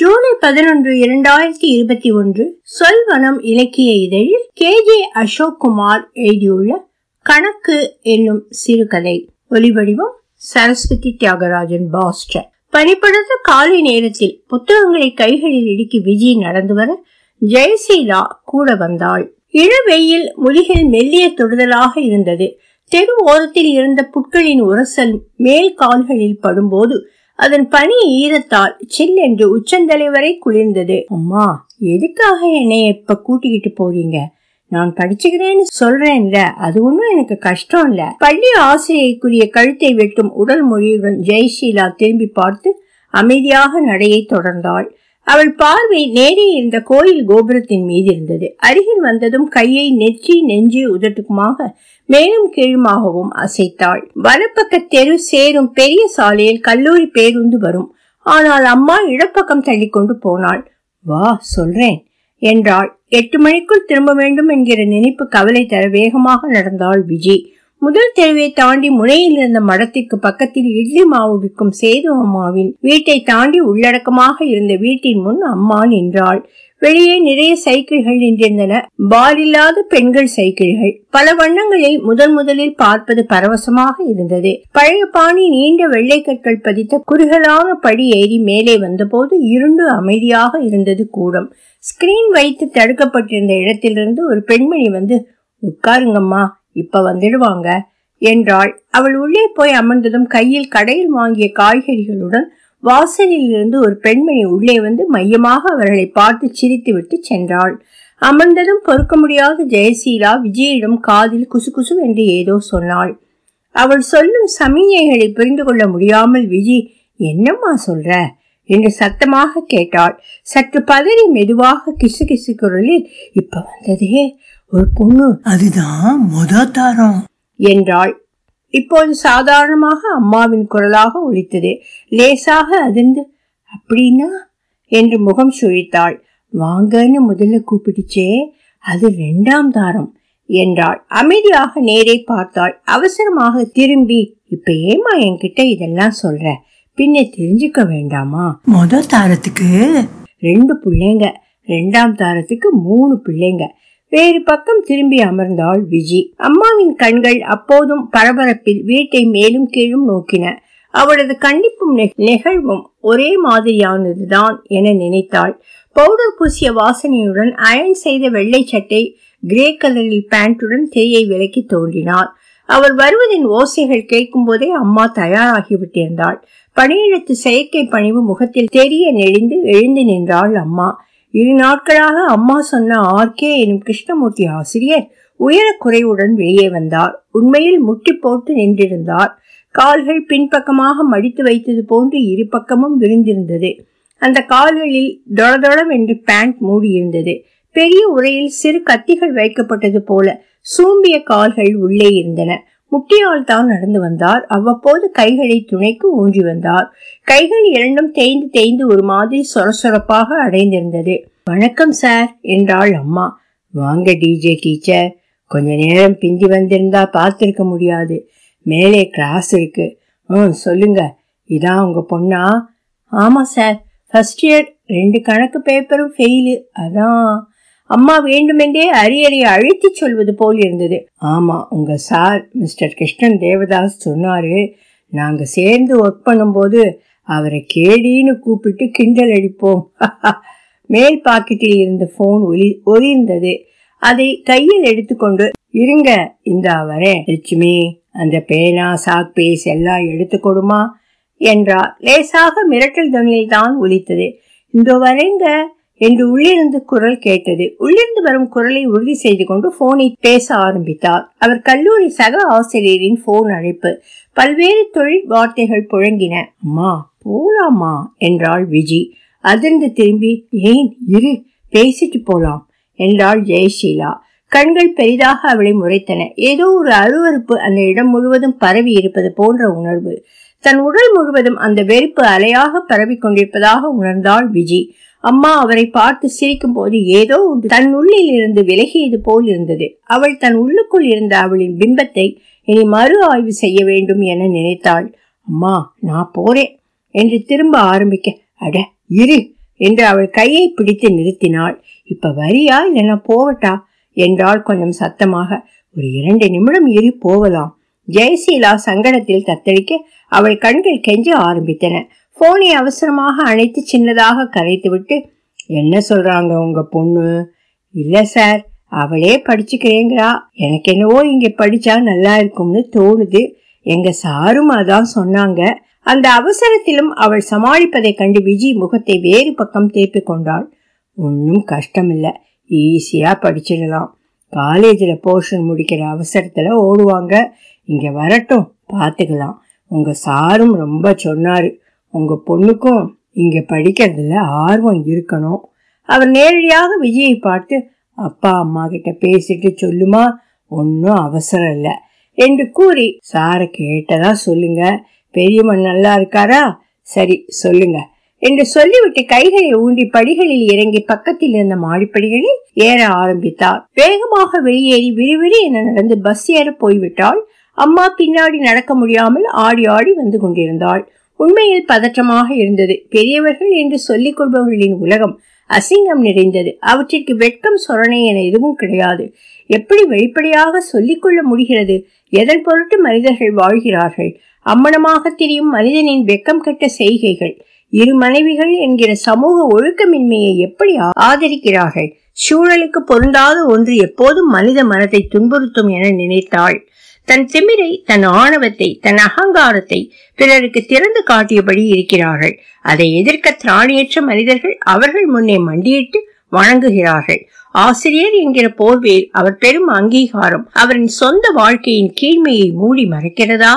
ஜூலை பதினொன்று இரண்டாயிரத்தி இருபத்தி ஒன்று சொல்வனம் இலக்கிய இதழில் கே ஜே அசோக் குமார் எழுதியுள்ள கணக்கு என்னும் சிறுகதை. ஒலிவடிவம் சரஸ்வதி தியாகராஜன் பாஸ்டர். பனிப்படுத்த காலை நேரத்தில் புத்தகங்களை கைகளில் இடுக்கி விஜய் நடந்து வர ஜெயசீலா கூட வந்தாள். இளவெயில் முதுகில் மெல்லிய தொடுதலாக இருந்தது. தெரு ஓரத்தில் இருந்த புட்களின் உரசல் மேல் கால்களில் படும்போது அதன் பனி ஈரத்தால் சில்லென்று உச்சந்தலை வரை குளிர்ந்தது. அம்மா எதுக்காக என்னை இப்ப கூட்டிக்கிட்டு போறீங்க? நான் படிச்சுக்கிறேன்னு சொல்றேன்ல. அது ஒண்ணும் எனக்கு கஷ்டம் இல்ல பள்ளி ஆசிரியைக்குரிய கழுத்தை வெட்டும் உடல் மொழியுடன் ஜெயசீலா திரும்பி பார்த்து அமைதியாக நடையை தொடர்ந்தாள். அவள் பார்வை நேரே இருந்த கோயில் கோபுரத்தின் மீது இருந்தது. அருகில் வந்ததும் கையை நெற்றி நெஞ்சு உதட்டுக்குமாக மேலும் கீழுமாகவும் அசைத்தாள். வலப்பக்க தெரு சேரும் பெரிய சாலையில் கல்லூரி பேருந்து வரும். ஆனால் அம்மா இடப்பக்கம் தள்ளிக்கொண்டு போனாள். வா சொல்றேன் என்றாள். எட்டு மணிக்குள் திரும்ப வேண்டும் என்கிற நினைப்பு கவலை தர வேகமாக நடந்தாள் விஜய் முதல் தெருவை தாண்டி முனையில் இருந்த மடத்திற்கு பக்கத்தில் இட்லி மாவு விற்கும் சேது அம்மாவின் வீட்டை தாண்டி உள்ளடக்கமாக இருந்த வீட்டின் முன் அம்மா நின்றாள். வெளியே நிறைய சைக்கிள்கள் நின்றிருந்தன. பால் இல்லாத பெண்கள் சைக்கிள்கள். பல வண்ணங்களை முதன் முதலில் பார்ப்பது பரவசமாக இருந்தது. பழைய பாணி நீண்ட வெள்ளை கற்கள் பதித்த குறுகலான படி ஏறி மேலே வந்தபோது இருண்டு அமைதியாக இருந்தது கூடம். ஸ்கிரீன் வைத்து தடுக்கப்பட்டிருந்த இடத்திலிருந்து ஒரு பெண்மணி வந்து உட்காருங்கம்மா. இப்ப வந்துடுவாங்க. என்றாள். அவள் உள்ளே போய் அமர்ந்ததும் கையில் கடையில் வாங்கிய காய்கறிகளுடன் வாசலில் இருந்து ஒரு பெண்மணி உள்ளே வந்து மையமாக அவர்களை பார்த்து சிரித்துவிட்டு சென்றாள். அமர்ந்ததும் பொறுக்க முடியாத ஜெயசீலா விஜயிடம் காதில் குசு குசு என்று ஏதோ சொன்னாள். அவள் சொல்லும் சமிஞைகளை புரிந்து கொள்ள முடியாமல் விஜி என்னம்மா சொல்ற? என்று சத்தமாக கேட்டாள். சற்று பதறி மெதுவாக கிசு கிசு குரலில் இப்ப வந்ததே ஒரு பொண்ணு அதுதான் முத தாரம். என்றாள். இப்போது சாதாரணமாக அம்மாவின் குரலாக ஒலித்தது. லேசாக அதிர்ந்து அப்படின்னா? என்று முகம் சுழித்தாள். வாங்கன்னு முதல்ல கூப்பிடுச்சே அது ரெண்டாம் தாரம் என்றாள். அமைதியாக நேரே பார்த்தாள். அவசரமாக திரும்பி இப்ப ஏமா என்கிட்ட இதெல்லாம் சொல்ற? பின்ன தெரிஞ்சுக்க வேண்டாமா? முத தாரத்துக்கு? ரெண்டு பிள்ளைங்க. ரெண்டாம் தாரத்துக்கு மூணு பிள்ளைங்க. வேறு பக்கம் திரும்பி அமர்ந்தாள் விஜி. அம்மாவின் கண்கள் அப்போதும் பரபரப்பில் வீட்டை மேலும் கீழும் நோக்கின. அவளது கண்டிப்பும் நிகழ்வும் ஒரே மாதிரியானதுதான் என நினைத்தாள். பவுடர் பூசிய வாசனையுடன் அயன் செய்த வெள்ளை சட்டை கிரே கலரில் பேண்டுடன் திரையை விலக்கி தோன்றினார் அவர் வருவதின் ஓசைகள் கேட்கும் போதே அம்மா தயாராகிவிட்டிருந்தாள். பணியிடத்து செயற்கை பணிவு முகத்தில் தெரிய நெளிந்து எழுந்து நின்றாள் அம்மா. இரு நாட்களாக அம்மா சொன்ன ஆர்கே எனும் கிருஷ்ணமூர்த்தி ஆசிரியர் உயர குறைவுடன் வெளியே வந்தார். உண்மையில் முட்டி போட்டு நின்றிருந்தார். கால்கள் பின்பக்கமாக மடித்து வைத்தது போன்று இரு பக்கமும் விரிந்திருந்தது. அந்த கால்களில் தொளதொளவென்று பேண்ட் மூடியிருந்தது. பெரிய உரையில் சிறு கத்திகள் வைக்கப்பட்டது போல சூம்பிய கால்கள் உள்ளே இருந்தன. முட்டியால் தான் நடந்து வந்தார். அவ்வப்போது கைகளை துணைக்கு ஊன்றி வந்தார். கைகள் இரண்டும் தேய்ந்து தேய்ந்து ஒரு மாதிரி சொரசொரப்பாக அடைந்திருந்தது. வணக்கம் சார் என்றாள் அம்மா. வாங்க டிஜே டீச்சர் கொஞ்ச நேரம் பிந்தி வந்திருந்தா பார்த்திருக்க முடியாது. மேலே கிளாஸ் இருக்கு. ம் சொல்லுங்க. இதான் உங்க பொண்ணா? ஆமா சார் ஃபர்ஸ்ட் இயர் ரெண்டு கணக்கு பேப்பரும் ஃபெயிலு அதான். அம்மா வேண்டுமென்றே அரியறையை அழுத்தி சொல்வது போல் இருந்தது. ஆமா உங்க சார் மிஸ்டர் கிருஷ்ணன் தேவதாஸ் சொன்னாரு நாங்க சேர்ந்து ஒர்க் பண்ணும்போது அவரை கேடின்னு கூப்பிட்டு கிண்டல் அடிப்போம். மேல் பாக்கெட்டில் இருந்த போன் ஒலி ஒலிந்தது. அதை கையில் எடுத்துக்கொண்டு இருங்க இந்த வரேன். லட்சுமி அந்த பேனா சாக் பேஸ் எல்லாம் எடுத்து கொடுமா? என்றார். லேசாக மிரட்டல் துணியில் தான் ஒலித்தது. இந்த வரேங்க. என்று உள்ளிருந்து குரல் கேட்டது. உள்ளிருந்து வரும் குரலை உறுதி செய்து கொண்டு போனை பேச ஆரம்பித்தார். அவர் கல்லூரி சக ஆசிரியரின் போன் அழைப்பு. பல்வேறு தொழில் வார்த்தைகள் புழங்கின. அம்மா போலாமா? என்றாள் விஜி. அதிர்ந்து திரும்பி ஏன் இரு பேசிட்டு போலாம் என்றாள் ஜெயசீலா. கண்கள் பெரிதாக அவளை முறைத்தன. ஏதோ ஒரு அருவறுப்பு அந்த இடம் முழுவதும் பரவி இருப்பது போன்ற உணர்வு. தன் உடல் முழுவதும் அந்த வெறுப்பு அலையாக பரவி கொண்டிருப்பதாக உணர்ந்தாள் விஜி. அம்மா அவரை பார்த்து சிரிக்கும் போது ஏதோ தன் உள்ளில் இருந்து விலகியது போல் இருந்தது. அவள் தன் உள்ளுக்குள் இருந்த அவளின் பிம்பத்தை இனி மறு ஆய்வு செய்ய வேண்டும் என நினைத்தாள். அம்மா நான் போறேன் என்று திரும்ப ஆரம்பிக்க அட இரு என்று அவள் கையை பிடித்து நிறுத்தினாள். இப்ப வரியா இல்லைன்னா போவட்டா என்றாள் கொஞ்சம் சத்தமாக. ஒரு இரண்டு நிமிடம் இரு போவலாம் ஜெயசீலா சங்கடத்தில் தத்தளிக்க அவள் கண்கள் கெஞ்ச ஆரம்பித்தன. போனை அவசரமாக அணைத்து சின்னதாக கரைத்துவிட்டு என்ன சொல்றாங்க உங்க பொண்ணு? இல்ல சார் அவளே படிச்சுக்கிறேங்கிறா. எனக்கு என்னவோ இங்க படிச்சா நல்லா இருக்கும்னு தோணுது. எங்க சாரும் அதான் சொன்னாங்க. அந்த அவசரத்திலும் அவள் சமாளிப்பதை கண்டு விஜி முகத்தை வேறு பக்கம் தேப்பிக் கொண்டாள். ஒன்றும் கஷ்டம் இல்லை ஈஸியா படிச்சிடலாம். காலேஜில் போர்ஷன் முடிக்கிற அவசரத்தில் ஓடுவாங்க. இங்க வரட்டும் பார்த்துக்கலாம் உங்க சாரும் ரொம்ப சொன்னாரு. உங்கள் பொண்ணுக்கும் இங்கே படிக்கிறதுல ஆர்வம் இருக்கணும். அவர் நேரடியாக விஜயை பார்த்து அப்பா அம்மா கிட்ட பேசிட்டு சொல்லுமா? ஒன்றும் அவசரம் இல்லை. என்று கூறி சாரை கேட்டதா சொல்லுங்க. பெரியம்மன் நல்லா இருக்காரா? சரி சொல்லுங்க. என்று சொல்லிவிட்டு கைகளை ஊண்டி படிகளில் இறங்கி பக்கத்தில் இருந்த மாடிப்படிகளில் ஏற ஆரம்பித்தார். வேகமாக வெளியேறி விறுவிறு என நடந்து பஸ் ஏற போய்விட்டால் அம்மா பின்னாடி நடக்க முடியாமல் ஆடி ஆடி வந்து கொண்டிருந்தாள். உண்மையில் பதற்றமாக இருந்தது. பெரியவர்கள் என்று சொல்லிக் கொள்பவர்களின் உலகம் அசிங்கம் நிறைந்தது. அவற்றிற்கு வெட்கம் சொரணை என எதுவும் கிடையாது. எப்படி வெளிப்படையாக சொல்லிக்கொள்ள முடிகிறது? எதன் பொருட்டு மனிதர்கள் வாழ்கிறார்கள்? அம்மனமாக தெரியும் மனிதனின் வெக்கம் கெட்ட செய்கைகள். இரு மனைவிகள் என்கிற சமூக ஒழுக்கமின்மையை எப்படி ஆதரிக்கிறார்கள்? சூழலுக்கு பொருந்தாத ஒன்று எப்போதும் மனித மனத்தை துன்புறுத்தும் என நினைத்தாள். தன் திமிரை தன் ஆணவத்தை தன் அகங்காரத்தை பிறருக்கு திறந்து காட்டியபடி இருக்கிறார்கள். அதை எதிர்க்க திராணியற்ற மனிதர்கள் அவர்கள் முன்னே மண்டியிட்டு வணங்குகிறார்கள். ஆசிரியர் என்கிற போர்வையில் அவர் பெரும் அங்கீகாரம் அவரின் சொந்த வாழ்க்கையின் கீழ்மையை மூடி மறைக்கிறதா?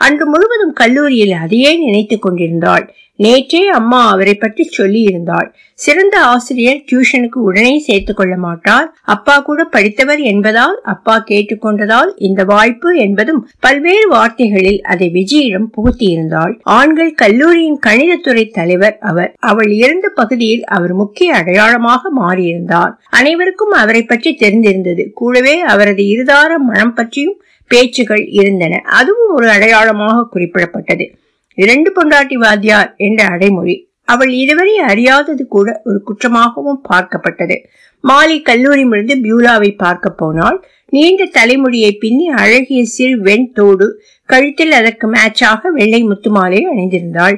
அன்று முழுவதும் கல்லூரியில் அதையே நினைத்துக் கொண்டிருந்தாள். நேற்றே அம்மா அவரை பற்றி சொல்லி இருந்தாள் சிறந்த ஆசிரியர் டியூஷனுக்கு உடனே சேர்த்துக் கொள்ள மாட்டார். அப்பா கூட படித்தவர் என்பதால் அப்பா கேட்டுக்கொண்டதால் இந்த வாய்ப்பு என்பதும் பல்வேறு வார்த்தைகளில் அதை விஜயிடம் புகுத்தியிருந்தாள். ஆண்கள் கல்லூரியின் கணிதத்துறை தலைவர் அவர். அவள் இருந்த பகுதியில் அவர் முக்கிய அடையாளமாக மாறியிருந்தார். அனைவருக்கும் அவரை பற்றி தெரிந்திருந்தது. கூடவே அவரது இருதார மனம் பற்றியும் பேச்சுகள் இருந்தன. அதுவும் ஒரு அடையாளமாக குறிப்பிடப்பட்டது. இரண்டு பொண்டாட்டி வாத்தியார் என்ற அடைமொழி அவள் இதுவரை அறியாதது கூட ஒரு குற்றமாகவும் பார்க்கப்பட்டது. மாலி கல்லூரி முடிந்து பியூலாவை பார்க்க போனால் நீண்ட தலைமுடியை பின்னி அழகிய சிறு வெண் தோடு கழுத்தில் அதற்கு மேட்சாக வெள்ளை முத்துமாலை அணிந்திருந்தாள்.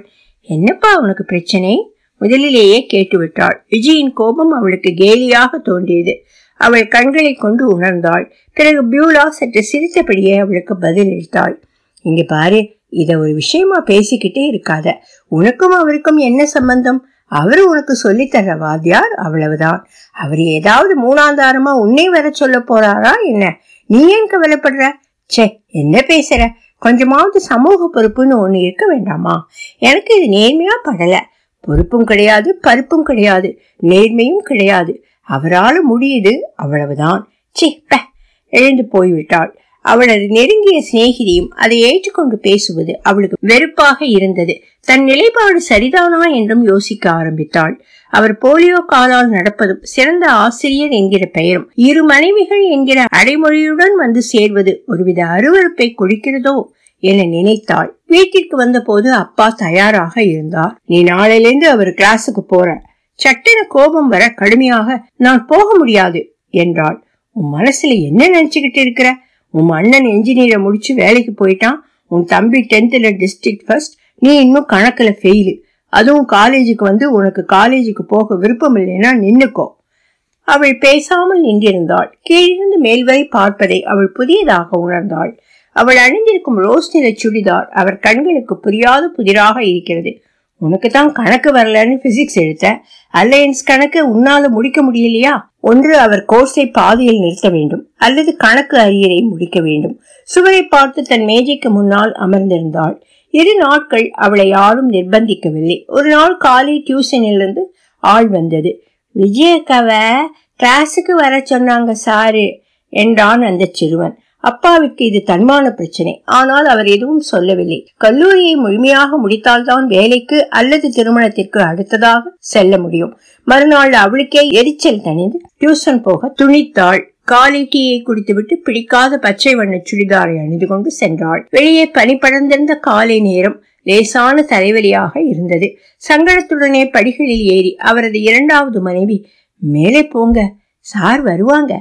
என்னப்பா உனக்கு பிரச்சனை? முதலிலேயே கேட்டுவிட்டாள். விஜயின் கோபம் அவளுக்கு கேலியாக தோன்றியது. அவள் கண்களை கொண்டு உணர்ந்தாள். பிறகு பியூலா சற்று சிரித்தபடியே அவளுக்கு பதிலளித்தாள் இங்க பாரு இத ஒரு விஷயமா பேசிக்கிட்டே இருக்காத. உனக்கும் அவருக்கும் என்ன சம்பந்தம்? அவரு உனக்கு சொல்லித்தர வாத்தியார் அவ்வளவுதான். அவர் ஏதாவது மூணாந்தாரமா உன்னை வர சொல்ல போறாரா என்ன? நீ ஏன் கவலைப்படுற? ச்சே என்ன பேசுற? கொஞ்சமாவது சமூக பொறுப்புன்னு ஒண்ணு இருக்க வேண்டாமா? எனக்கு இது நேர்மையா படல. பொறுப்பும் கிடையாது பருப்பும் கிடையாது நேர்மையும் கிடையாது. அவரால முடியுது அவ்வளவுதான். சி ப எழுந்து போய்விட்டாள். அவளது நெருங்கிய சிநேகிதியும் அதை ஏற்றுக்கொண்டு பேசுவது அவளுக்கு வெறுப்பாக இருந்தது. தன் நிலைப்பாடு சரிதானா என்றும் யோசிக்க ஆரம்பித்தாள். அவர் போலியோ காலால் நடப்பதும் சிறந்த ஆசிரியர் என்கிற பெயரும் இரு மனைவிகள் என்கிற அடைமொழியுடன் வந்து சேர்வது ஒருவித அருவறுப்பை கொடுக்கிறதோ என நினைத்தாள். வீட்டிற்கு வந்தபோது அப்பா தயாராக இருந்தார். நீ நாளையிலிருந்து அவர் கிளாஸுக்கு போற. சட்டென கோபம் வர கடுமையாக நான் போக முடியாது என்றாள். உன் மனசுல என்ன நினைச்சுக்கிட்டு இருக்கிற? உன் அண்ணன் என்ஜினியரை முடிச்சு வேலைக்கு போயிட்டான். உன் தம்பி டென்த்ல டிஸ்ட்ரிக்ட் ஃபர்ஸ்ட் நீ இன்னும் கணக்குல ஃபெயிலு அதுவும் காலேஜுக்கு வந்து உனக்கு காலேஜுக்கு போக விருப்பம் இல்லைன்னா நின்னுக்கோ. அவள் பேசாமல் நின்றிருந்தாள். கீழிருந்து மேல்வரை பார்ப்பதை அவள் புதியதாக உணர்ந்தாள். அவள் அணிந்திருக்கும் ரோஸ் நிற சுடிதார் அவர் கண்களுக்கு புரியாத புதிராக இருக்கிறது. உனக்கு தான் கணக்கு வரலன்னு பிசிக்ஸ் எடுத்த அலையன்ஸ் கணக்கு உன்னால முடிக்க முடியலையா? ஒன்று அவர் கோர்ஸை பாதியில் நிறுத்த வேண்டும். அல்லது கணக்கு அரியரை முடிக்க வேண்டும். சுவரை பார்த்து தன் மேஜைக்கு முன்னால் அமர்ந்திருந்தாள். இரு நாட்கள் அவளை யாரும் நிர்பந்திக்கவில்லை. ஒரு நாள் காலை டியூஷனிலிருந்து ஆள் வந்தது. விஜயக்கவ கிளாஸுக்கு வர சொன்னாங்க சாரு என்றான் அந்த சிறுவன். அப்பாவிற்கு இது தன்மான பிரச்சனை. ஆனால் அவர் எதுவும் சொல்லவில்லை. கல்லூரியை முழுமையாக முடித்தால்தான் வேலைக்கு அல்லது திருமணத்திற்கு அடுத்ததாக செல்ல முடியும். மறுநாள் அவளுக்கே எரிச்சல் தணிந்து டியூஷன் போக துணித்தாள். காலை டீயை குடித்துவிட்டு பிடிக்காத பச்சை வண்ண சுடிதாரை அணிந்து கொண்டு சென்றாள். வெளியே பனி படர்ந்திருந்த காலை நேரம் லேசான தலைவலியாக இருந்தது. சங்கடத்துடனே படிகளில் ஏறி அவரது இரண்டாவது மனைவி மேலே போங்க சார் வருவாங்க.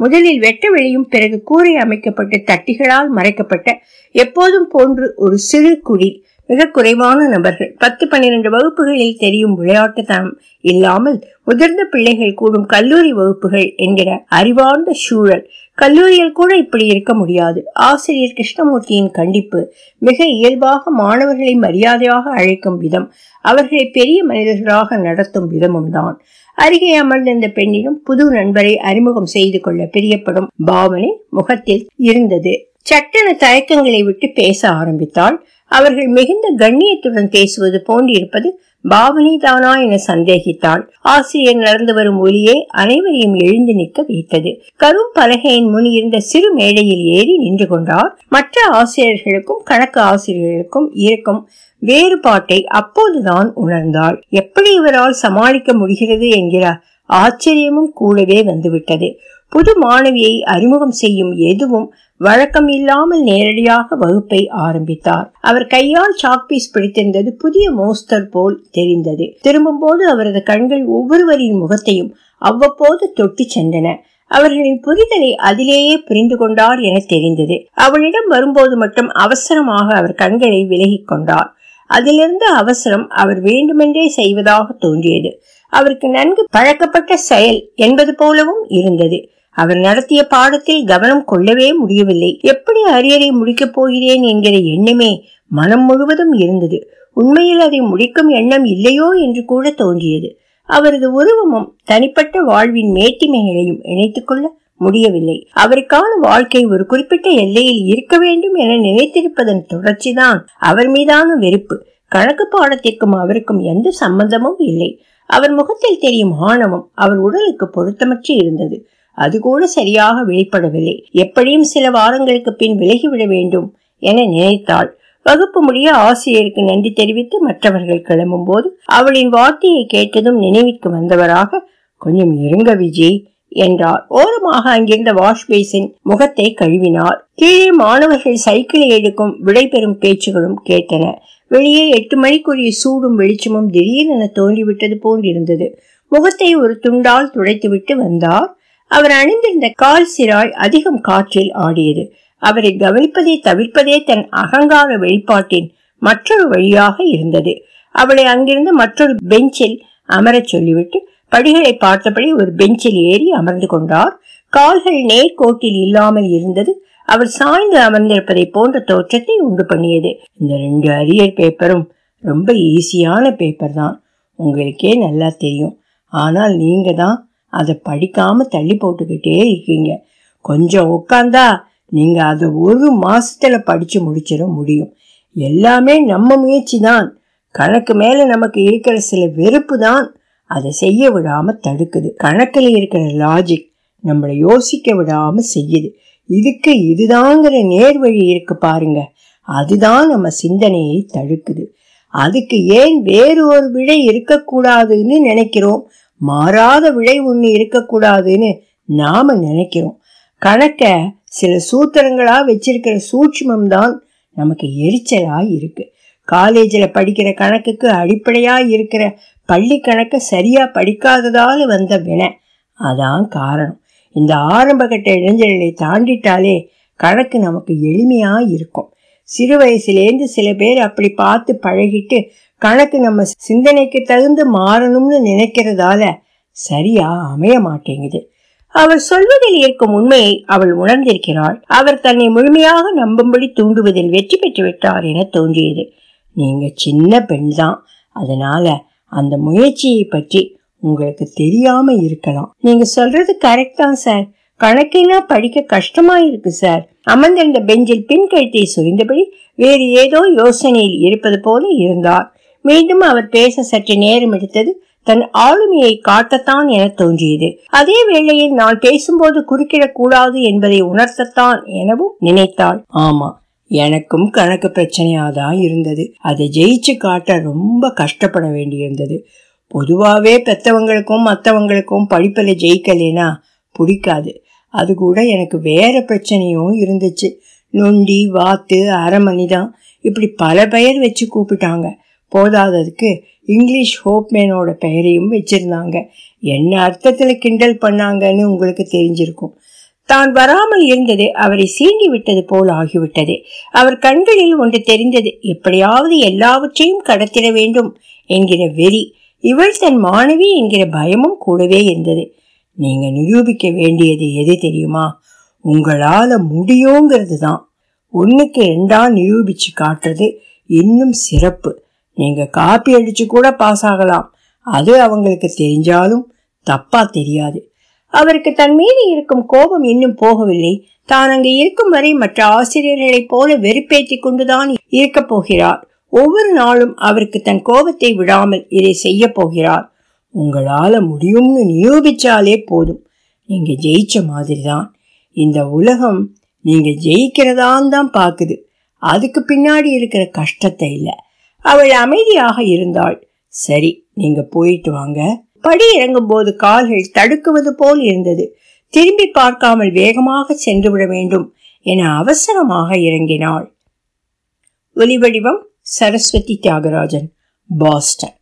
முதலில் வெட்ட வெளியும் பிறகு கூரை அமைக்கப்பட்டு தட்டிகளால் மறைக்கப்பட்ட எப்போதும் போன்று ஒரு சிறு குடி மிக குறைவான நபர்கள். பத்து பன்னிரண்டு வகுப்புகளில் தெரியும் விளையாட்டுத்தனம் இல்லாமல் முதிர்ந்த பிள்ளைகள் கூடும் கல்லூரி வகுப்புகள் என்கிற அறிவார்ந்த சூழல் கல்லூரியில் கூட இப்படி இருக்க முடியாது. ஆசிரியர் கிருஷ்ணமூர்த்தியின் கண்டிப்பு மிக இயல்பாக மாணவர்களை மரியாதையாக அழைக்கும் விதம் அவர்களை பெரிய மனிதர்களாக நடத்தும் விதமும் தான் அருகே அமர்ந்திருந்த பெண்ணிடம் புது நண்பரை அறிமுகம் செய்து கொள்ள பிரியப்படும் பாவனை முகத்தில் இருந்தது. சட்டென தயக்கங்களை விட்டு பேச ஆரம்பித்தால் அவர்கள் மிகுந்த கண்ணியத்துடன் பேசுவது போன்றிருப்பது பாவனை தானா என சந்தேகித்தாள். ஆசிரியர் நடந்து வரும் ஒலியே அனைவரையும் எழுந்து நிற்க வைத்தது. கரும் பலகையின் முன் இருந்த சிறு மேடையில் ஏறி நின்று கொண்டார். மற்ற ஆசிரியர்களுக்கும் கணக்கு ஆசிரியர்களுக்கும் இருக்கும் வேறுபாட்டை அப்போதுதான் உணர்ந்தாள். எப்படி இவரால் சமாளிக்க முடிகிறது என்கிற ஆச்சரியமும் கூடவே வந்துவிட்டது. புது மாணவியை அறிமுகம் செய்யும் எதுவும் வழக்கம் இல்லாமல் நேரடியாக வகுப்பை ஆரம்பித்தார். அவர் கையால் சாக்பீஸ் பிடித்திருந்தது புதிய மோஸ்தர் போல் தெரிந்தது. திரும்பும் போது அவரது கண்கள் ஒவ்வொருவரின் முகத்தையும் அவ்வப்போது தொட்டு சென்றன. அவர்களின் புரிதலை அதிலேயே புரிந்து கொண்டார் என தெரிந்தது. அவளிடம் வரும்போது மட்டும் அவசரமாக அவர் கண்களை விலகிக் கொண்டார். அதிலிருந்து அவசரம் அவர் வேண்டுமென்றே செய்வதாக தோன்றியது. அவருக்கு நன்கு பழக்கப்பட்ட செயல் என்பது போலவும் இருந்தது. அவர் நடத்திய பாடத்தில் கவனம் கொள்ளவே முடியவில்லை. எப்படி அரியரை முடிக்கப் போகிறேன் என்கிற எண்ணமே மனம் முழுவதும் இருந்தது. உண்மையில் அதை முடிக்கும் எண்ணம் இல்லையோ என்று கூட தோன்றியது. அவரது உருவமும் தனிப்பட்ட வாழ்வின் மேட்டிமைகளையும் இணைத்துக்கொள்ள முடியவில்லை. அவருக்கான வாழ்க்கை ஒரு குறிப்பிட்ட எல்லையில் இருக்க வேண்டும் என நினைத்திருப்பதன் தொடர்ச்சிதான் அவர் மீதான வெறுப்பு. கணக்கு பாடத்திற்கும் அவருக்கும் எந்த சம்பந்தமும் இல்லை. அவர் முகத்தில் தெரியும் ஆணவம் அவர் உடலுக்கு பொருத்தமற்று இருந்தது. அது கூட சரியாக வெளிப்படவில்லை. எப்படியும் சில வாரங்களுக்கு பின் விலகிவிட வேண்டும் என நினைத்தாள். வகுப்பு முடிய ஆசிரியருக்கு நன்றி தெரிவித்து மற்றவர்கள் கிளம்பும் போது அவளின் வார்த்தையை கேட்டதும் நினைவிற்கு வந்தவராக கொஞ்சம் இருங்க விஜய் என்றார். ஓரமாக அங்கிருந்த வாஷ் பேசின் முகத்தை கழுவினார். கீழே மாணவர்கள் சைக்கிளை எடுக்கும் விடைபெறும் பேச்சுகளும் கேட்டன. வெளியே எட்டு மணிக்குரிய சூடும் வெளிச்சமும் திடீரென தோன்றிவிட்டது போன்றிருந்தது. முகத்தை ஒரு துண்டால் துடைத்துவிட்டு வந்தார். அவர் அணிந்திருந்த கால் சிராய் அதிகம் காற்றில் ஆடியது. அவரை கவனிப்பதை தவிர்ப்பதே தன் அகங்கார வெளிப்பாட்டின் மற்றொரு வழியாக இருந்தது. அவளை அங்கிருந்து மற்றொரு பெஞ்சில் அமரச் சொல்லிவிட்டு படிகளை பார்த்தபடி ஒரு பெஞ்சில் ஏறி அமர்ந்து கொண்டார். கால்கள் நேர்கோட்டில் இல்லாமல் இருந்தது. அவர் சாய்ந்து அமர்ந்திருப்பதை போன்ற தோற்றத்தை உண்டு பண்ணியது. இந்த ரெண்டு அரியர் பேப்பரும் ரொம்ப ஈஸியான பேப்பர் தான். உங்களுக்கே நல்லா தெரியும். ஆனால் நீங்க தான் அதை படிக்காம தள்ளி போட்டுக்கிட்டே இருக்கீங்க. கொஞ்சம் உட்காந்தா நீங்க அதை ஒரு மாசத்துல படிச்சு முடிச்சிட முடியும். எல்லாமே நம்ம முயற்சி தான் கணக்கு மேல நமக்கு இருக்கிற சில வெறுப்பு தான் அதை செய்ய விடாம தடுக்குது. கணக்குல இருக்கிற லாஜிக் நம்மளை யோசிக்க விடாம செய்யுது. இதுக்கு இதுதாங்கிற நேர்வழி இருக்கு பாருங்க. அதுதான் நம்ம சிந்தனையை தடுக்குது. அதுக்கு ஏன் வேறு ஒரு விடை இருக்கக்கூடாதுன்னு நினைக்கிறோம்? மாறாத விடை ஒண்ணு இருக்கக்கூடாதுன்னு நாம நினைக்கிறோம். கணக்க சில சூத்திரங்களா வச்சிருக்கிற சூட்சுமம் தான் நமக்கு எரிச்சலா இருக்கு. காலேஜில் படிக்கிற கணக்குக்கு அடிப்படையா இருக்கிற பள்ளி கணக்கை சரியா படிக்காததால வந்த வினை. அதான் காரணம். இந்த ஆரம்பகட்ட இளைஞர்களை தாண்டிட்டாலே கணக்கு நமக்கு எளிமையா இருக்கும். சிறு வயசுலேருந்து சில பேர் அப்படி பார்த்து பழகிட்டு கணக்கு நம்ம சிந்தனைக்கு தகுந்து மாறணும்னு நினைக்கிறதால சரியா அமைய மாட்டேங்குது. அவர் சொல்வதில் இருக்கும் உண்மையை அவள் உணர்ந்திருக்கிறாள். அவர் தன்னை முழுமையாக நம்பும்படி தூண்டுவதில் வெற்றி பெற்று விட்டார் என தோன்றியது. நீங்க சின்ன பெண் தான். அதனால அந்த முயற்சியை பற்றி உங்களுக்கு தெரியாம இருக்கலாம். நீங்க சொல்றது கரெக்ட் தான் சார் கணக்கினா படிக்க கஷ்டமா இருக்கு சார் அமர்ந்திருந்த பெஞ்சில் பின் கழுத்தை சுரிந்தபடி வேறு ஏதோ யோசனையில் இருப்பது போல இருந்தார். மீண்டும் அவர் பேச சற்று நேரம் எடுத்தது தன் ஆளுமையை காட்டத்தான் என தோன்றியது. அதே வேளையில் நான் பேசும்போது குறுக்கிடக் கூடாது என்பதை உணர்த்தத்தான் எனவும் நினைத்தாள். ஆமா எனக்கும் கணக்கு பிரச்சனையாதான் இருந்தது. அதை ஜெயிச்சு காட்ட ரொம்ப கஷ்டப்பட வேண்டியிருந்தது. பொதுவாகவே பெத்தவங்களுக்கும் மற்றவங்களுக்கும் படிப்பில் ஜெயிக்கலைனா பிடிக்காது. அது கூட எனக்கு வேற பிரச்சனையும் இருந்துச்சு. நொண்டி வாத்து அரமணிதான் இப்படி பல பெயர் வச்சு கூப்பிட்டாங்க. போதாததுக்கு இங்கிலீஷ் ஹோப்மேனோட பெயரையும் வச்சிருந்தாங்க. என்ன அர்த்தத்தில் கிண்டல் பண்ணாங்கன்னு உங்களுக்கு தெரிஞ்சிருக்கும். தான் வராமல் இருந்தது அவரை சீண்டி விட்டது போல் ஆகிவிட்டது. அவர் கண்களில் ஒன்று தெரிந்தது எப்படியாவது எல்லாவற்றையும் கடத்திட வேண்டும் என்கிற வெறி இவள் தன் மாணவி என்கிற பயமும் கூடவே இருந்தது. நீங்க நிரூபிக்க வேண்டியது எது தெரியுமா? உங்களால முடியுங்கிறது தான் ஒன்றுக்கு ரெண்டா நிரூபிச்சு காட்டுறது இன்னும் சிறப்பு. நீங்க காப்பி அடிச்சு கூட பாஸ் ஆகலாம். அது அவங்களுக்கு தெரிஞ்சாலும் தப்பா தெரியாது. அவருக்கு தன் மீது இருக்கும் கோபம் இன்னும் போகவில்லை. தான் அங்கு இருக்கும் வரை மற்ற ஆசிரியர்களைப் போல வெறுப்பேற்றி கொண்டுதான் இருக்க போகிறார். ஒவ்வொரு நாளும் அவருக்கு தன் கோபத்தை விடாமல் இதை செய்ய போகிறார். உங்களால முடியும்னு நிரூபிச்சாலே போதும். நீங்க ஜெயிச்ச மாதிரி தான் இந்த உலகம் நீங்க ஜெயிக்கிறதான் தான் பாக்குது. அதுக்கு பின்னாடி இருக்கிற கஷ்டத்தை இல்லை. அவள் அமைதியாக இருந்தாள். சரி நீங்க போயிட்டு வாங்க. படி இறங்கும் போது கால்கள் தடுக்குவது போல் இருந்தது. திரும்பி பார்க்காமல் வேகமாக சென்று விட வேண்டும் என அவசரமாக இறங்கினாள். ஒலிவடிவம் சரஸ்வதி தியாகராஜன் பாஸ்டன்.